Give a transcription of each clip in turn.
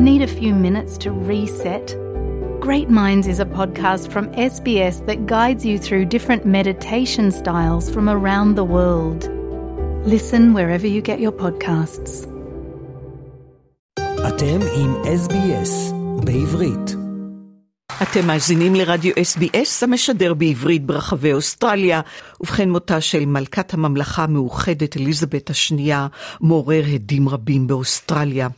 Need a few minutes to reset? Great Minds is a podcast from SBS that guides you through different meditation styles from around the world. Listen wherever you get your podcasts. אתם עם SBS בעברית. אתם מאזינים לרדיו SBS המשדר בעברית ברחבי אוסטרליה, ובכן מותה של מלכת הממלכה המאוחדת אליזבת השנייה מעורר הדים רבים באוסטרליה.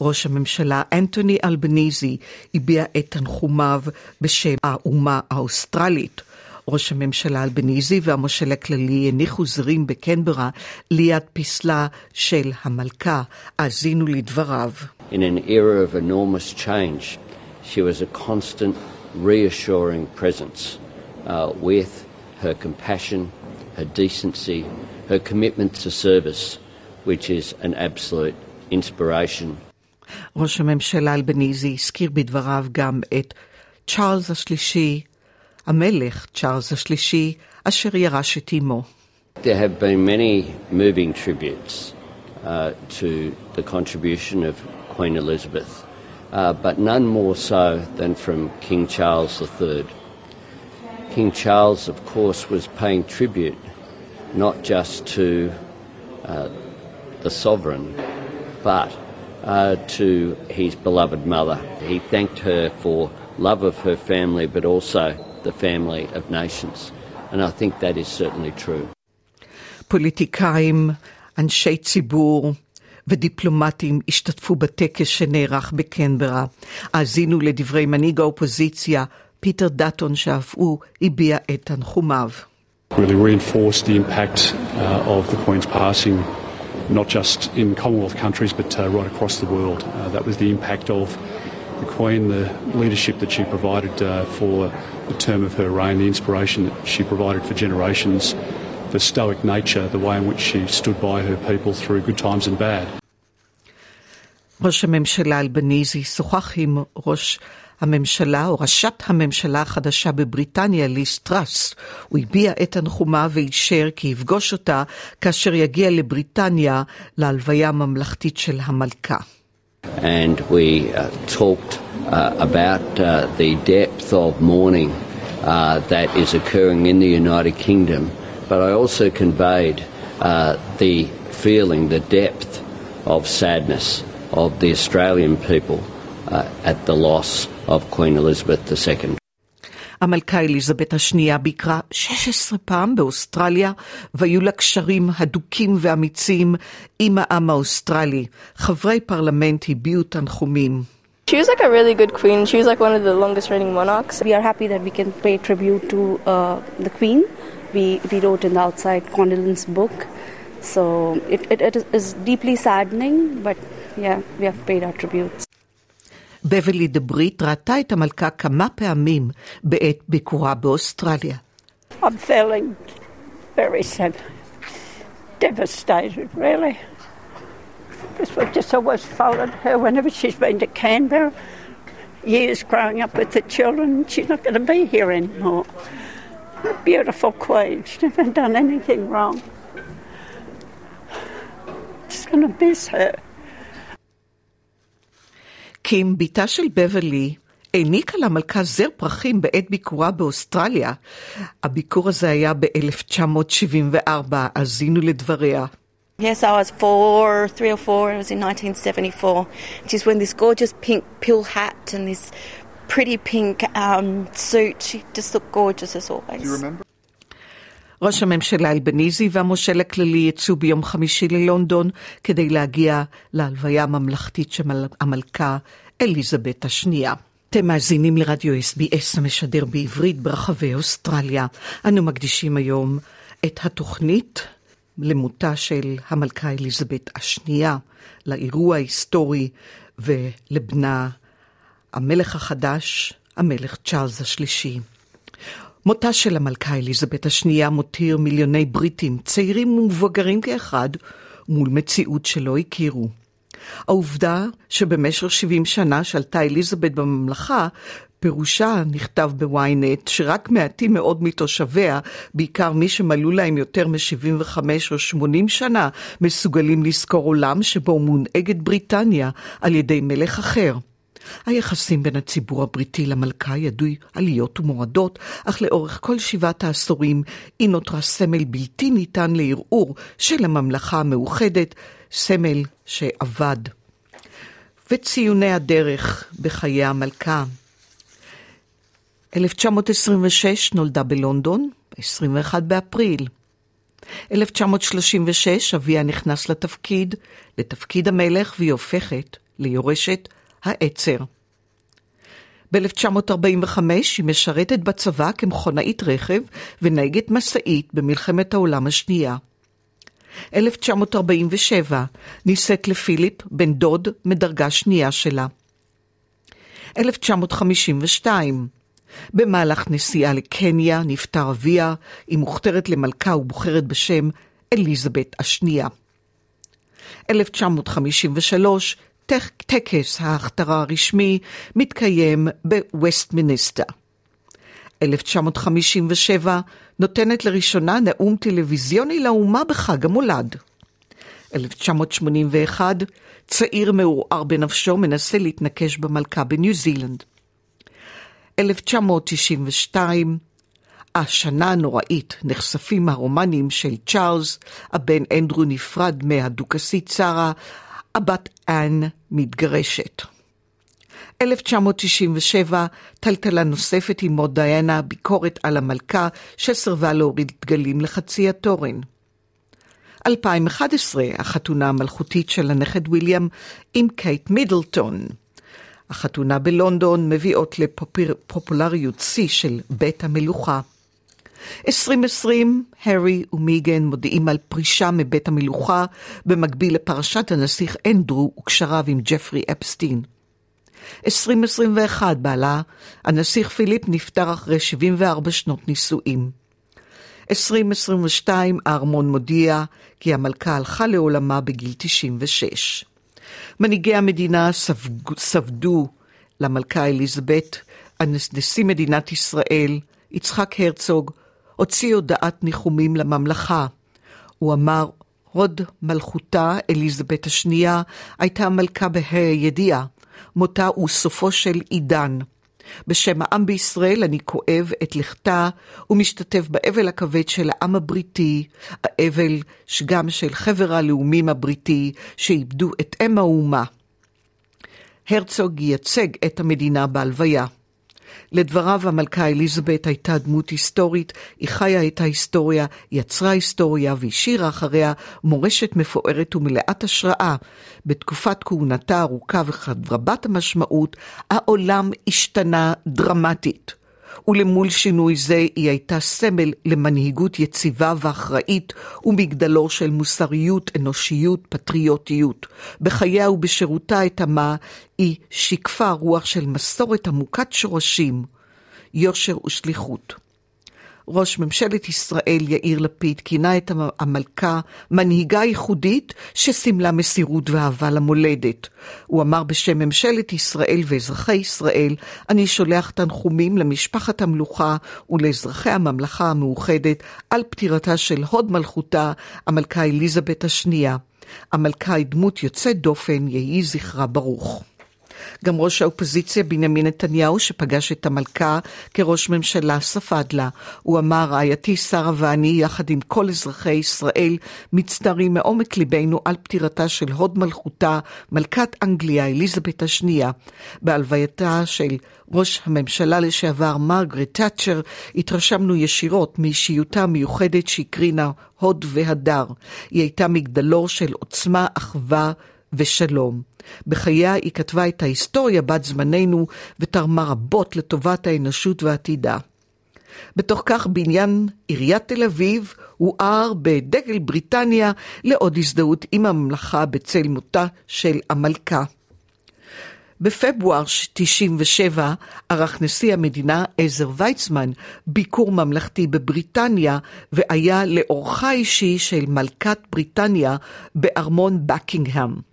ראש הממשלה אנטוני אלבניזי הביע את תנחומיו בשם האומה האוסטרלית. ראש הממשלה אלבניזי והמושל הכללי הניחו זרים בקנברה ליד פסלה של המלכה. האזינו לדבריו. In an era of enormous change, she was a constant, reassuring presence uh, with her compassion, her decency, her commitment to service, which is an absolute inspiration. ראש הממשלה אלבניזי הזכיר בדבריו גם את צ'ארלס השלישי, המלך צ'ארלס השלישי, אשר ירש את אמו. There have been many moving tributes uh, to the contribution of Queen Elizabeth, uh, but none more so than from King Charles III. King Charles, of course, was paying tribute not just to uh, the sovereign, but uh, to his beloved mother. He thanked her for love of her family, but also the family of nations. And I think that is certainly true. פוליטיקאים, אנשי ציבור ודיפלומטים השתתפו בטקס שנערך בקנברה. האזינו לדברי מנהיג האופוזיציה, פיטר דאטון, שאף הוא הביע את תנחומיו. really reinforced the impact uh, of the Queen's passing, not just in Commonwealth countries but uh, right across the world. Uh, that was the impact of the Queen, the leadership that she provided uh, for the term of her reign, the inspiration that she provided for generations, the stoic nature, the way in which she stood by her people through good times and bad. ראש הממשלה אלבניזי שוחח עם ראש הממשלה או ראשת הממשלה החדשה בבריטניה, ליס טראס. הוא הביע את תנחומה ואישר כי יפגוש אותה כאשר יגיע לבריטניה להלוויה הממלכתית של המלכה. And we uh, talked uh, about uh, the depth of mourning uh, that is occurring in the United Kingdom, but I also conveyed uh, the feeling, the depth of sadness of the Australian people uh, at the loss of Queen Elizabeth II. המלכה אליזבת השנייה ביקרה 16 פעם באוסטרליה, והיו לה קשרים הדוקים ואמיצים עם העם האוסטרלי. חברי פרלמנט הביעו תנחומים. She was like a really good queen. She was like one of the longest reigning monarchs. We are happy that we can pay tribute to uh, the Queen. We, we wrote in the outside condolence book. So it, it, it is deeply saddening, but yeah, we have paid our tributes. בברלי דברית ראתה את המלכה כמה פעמים בעת ביקורה באוסטרליה. I'm feeling very sad, devastated, really. Because we've just always followed her whenever she's been to Canberra. Years growing up with the children, she's not going to be here anymore. A beautiful queen, she's never done anything wrong. Just going to miss her. קים, בתה של בברלי, העניקה למלכה זר פרחים בעת ביקורה באוסטרליה. הביקור הזה היה ב-1974, האזינו לדבריה. Yes, I was four, three or four. It was in 1974, which is when this gorgeous pink pill hat and this pretty pink um, suit. She just looked gorgeous as always. ראש הממשלה אלבניזי והמושל הכללי יצאו ביום חמישי ללונדון כדי להגיע להלוויה הממלכתית של המלכה אליזבת השנייה. אתם מאזינים לרדיו SBS המשדר בעברית ברחבי אוסטרליה. אנו מקדישים היום את התוכנית למותה של המלכה אליזבת השנייה, לאירוע ההיסטורי ולבנה המלך החדש, המלך צ'ארלס השלישי. מותה של המלכה אליזבת השנייה מותיר מיליוני בריטים, צעירים ומבוגרים כאחד, מול מציאות שלא הכירו. העובדה שבמשך 70 שנה שלטה אליזבת בממלכה, פירושה נכתב בוויינט שרק מעטים מאוד מתושביה, בעיקר מי שמלאו להם יותר מ-75 או 80 שנה, מסוגלים לזכור עולם שבו מונהגת בריטניה על ידי מלך אחר. היחסים בין הציבור הבריטי למלכה ידעו עליות ומורדות, אך לאורך כל שבעת העשורים היא נותרה סמל בלתי ניתן לערעור של הממלכה המאוחדת, סמל שאבד. וציוני הדרך בחיי המלכה. 1926 נולדה בלונדון, 21 באפריל. 1936 אביה נכנס לתפקיד, לתפקיד המלך, והיא הופכת ליורשת העצר. ב-1945 היא משרתת בצבא כמכונאית רכב ונהגת משאית במלחמת העולם השנייה. 1947 נישאת לפיליפ, בן דוד מדרגה שנייה שלה. 1952 במהלך נסיעה לקניה נפטר אביה, היא מוכתרת למלכה ובוחרת בשם אליזבת השנייה. 1953 טקס ההכתרה הרשמי מתקיים בווסטמיניסטר. 1957 נותנת לראשונה נאום טלוויזיוני לאומה בחג המולד. 1981 צעיר מעורער בנפשו מנסה להתנקש במלכה בניו זילנד. 1992 השנה הנוראית נחשפים הרומנים של צ'ארלס, הבן אנדרו נפרד מהדוכסית שרה, הבת אנ מתגרשת. 1997, טלטלה נוספת עם מוד דיאנה, ביקורת על המלכה שסרבה להוריד דגלים לחצי התורן. 2011, החתונה המלכותית של הנכד ויליאם עם קייט מידלטון. החתונה בלונדון מביאות לפופולריות שיא של בית המלוכה. 2020, הארי ומיגן מודיעים על פרישה מבית המלוכה, במקביל לפרשת הנסיך אנדרו וקשריו עם ג'פרי אפסטין. 2021, בעלה, הנסיך פיליפ נפטר אחרי 74 שנות נישואים. 2022, הארמון מודיע כי המלכה הלכה לעולמה בגיל 96. מנהיגי המדינה ספג, ספדו למלכה אליזבת, נשיא מדינת ישראל, יצחק הרצוג, הוציא הודעת ניחומים לממלכה. הוא אמר, הוד מלכותה, אליזבת השנייה, הייתה מלכה בה"א הידיעה. מותה הוא סופו של עידן. בשם העם בישראל אני כואב את לכתה ומשתתף באבל הכבד של העם הבריטי, האבל גם של חבר הלאומים הבריטי שאיבדו את אם האומה. הרצוג ייצג את המדינה בהלוויה. לדבריו, המלכה אליזבת הייתה דמות היסטורית, היא חיה את ההיסטוריה, יצרה היסטוריה והשאירה אחריה מורשת מפוארת ומלאת השראה. בתקופת כהונתה הארוכה ורבת המשמעות, העולם השתנה דרמטית. ולמול שינוי זה היא הייתה סמל למנהיגות יציבה ואחראית ומגדלור של מוסריות, אנושיות, פטריוטיות. בחייה ובשירותה את עמה היא שיקפה רוח של מסורת עמוקת שורשים, יושר ושליחות. ראש ממשלת ישראל יאיר לפיד כינה את המלכה מנהיגה ייחודית שסימלה מסירות ואהבה למולדת. הוא אמר בשם ממשלת ישראל ואזרחי ישראל, אני שולח תנחומים למשפחת המלוכה ולאזרחי הממלכה המאוחדת על פטירתה של הוד מלכותה, המלכה אליזבת השנייה. המלכה היא דמות יוצאת דופן, יהי זכרה ברוך. גם ראש האופוזיציה בנימין נתניהו, שפגש את המלכה כראש ממשלה, ספד לה. הוא אמר, רעייתי שרה ואני, יחד עם כל אזרחי ישראל, מצטערים מעומק ליבנו על פטירתה של הוד מלכותה, מלכת אנגליה, אליזבת השנייה. בהלווייתה של ראש הממשלה לשעבר מרגרט תאצ'ר, התרשמנו ישירות מאישיותה המיוחדת שהקרינה הוד והדר. היא הייתה מגדלור של עוצמה, אחווה ושלום. בחייה היא כתבה את ההיסטוריה בת זמננו ותרמה רבות לטובת האנושות ועתידה. בתוך כך בניין עיריית תל אביב הואר בדגל בריטניה לעוד הזדהות עם הממלכה בצל מותה של המלכה. בפברואר 97 ערך נשיא המדינה עזר ויצמן ביקור ממלכתי בבריטניה והיה לאורחה אישי של מלכת בריטניה בארמון בקינגהם.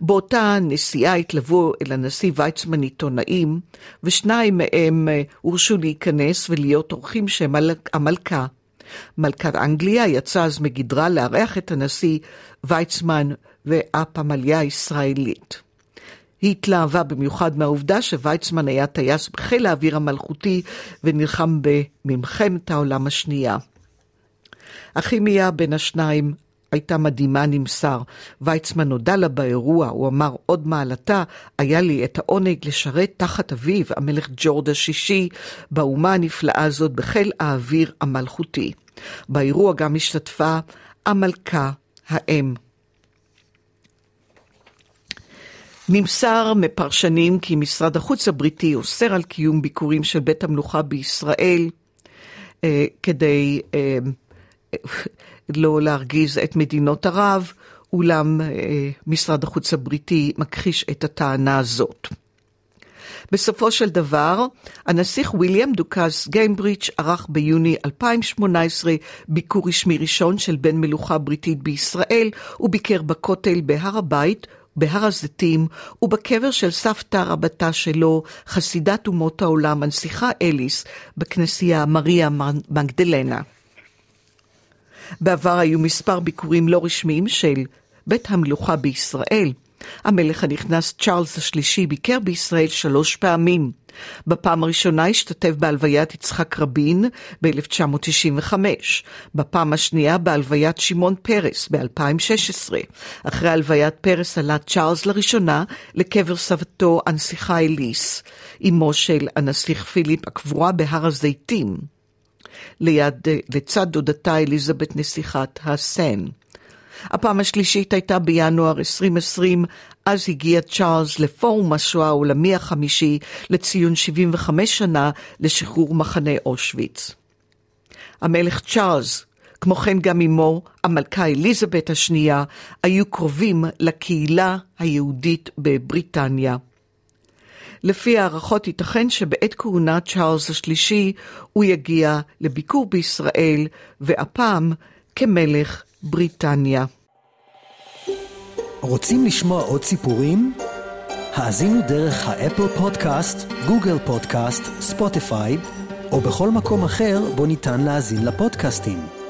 באותה נסיעה התלוו אל הנשיא ויצמן עיתונאים, ושניים מהם אה, הורשו להיכנס ולהיות אורחים שהם המלכה. מלכת אנגליה יצאה אז מגדרה לארח את הנשיא ויצמן והפמליה הישראלית. היא התלהבה במיוחד מהעובדה שוויצמן היה טייס בחיל האוויר המלכותי ונלחם במלחמת העולם השנייה. הכימיה בין השניים הייתה מדהימה נמסר. ויצמן הודה לה באירוע, הוא אמר עוד מעלתה, היה לי את העונג לשרת תחת אביו, המלך ג'ורד השישי, באומה הנפלאה הזאת בחיל האוויר המלכותי. באירוע גם השתתפה המלכה האם. נמסר מפרשנים כי משרד החוץ הבריטי אוסר על קיום ביקורים של בית המלוכה בישראל אה, כדי אה, לא להרגיז את מדינות ערב, אולם אה, משרד החוץ הבריטי מכחיש את הטענה הזאת. בסופו של דבר, הנסיך ויליאם דוכס גיימברידג' ערך ביוני 2018 ביקור רשמי ראשון של בן מלוכה בריטית בישראל, וביקר בכותל בהר הבית בהר הזיתים ובקבר של סבתא רבתה שלו, חסידת אומות העולם, הנסיכה אליס, בכנסייה מריה מגדלנה. בעבר היו מספר ביקורים לא רשמיים של בית המלוכה בישראל. המלך הנכנס צ'ארלס השלישי ביקר בישראל שלוש פעמים. בפעם הראשונה השתתף בהלוויית יצחק רבין ב-1995, בפעם השנייה בהלוויית שמעון פרס ב-2016. אחרי הלוויית פרס עלה צ'ארלס לראשונה לקבר סבתו הנסיכה אליס, אמו של הנסיך פיליפ הקבורה בהר הזיתים. ליד, לצד דודתה אליזבת נסיכת הסן. הפעם השלישית הייתה בינואר 2020, אז הגיע צ'ארלס לפורום השואה העולמי החמישי לציון 75 שנה לשחרור מחנה אושוויץ. המלך צ'ארלס, כמו כן גם אמו, המלכה אליזבת השנייה, היו קרובים לקהילה היהודית בבריטניה. לפי הערכות ייתכן שבעת כהונת צ'ארלס השלישי הוא יגיע לביקור בישראל, והפעם כמלך בריטניה. רוצים לשמוע עוד סיפורים? האזינו דרך האפל פודקאסט, גוגל פודקאסט, ספוטיפיי, או בכל מקום אחר בו ניתן להאזין לפודקאסטים.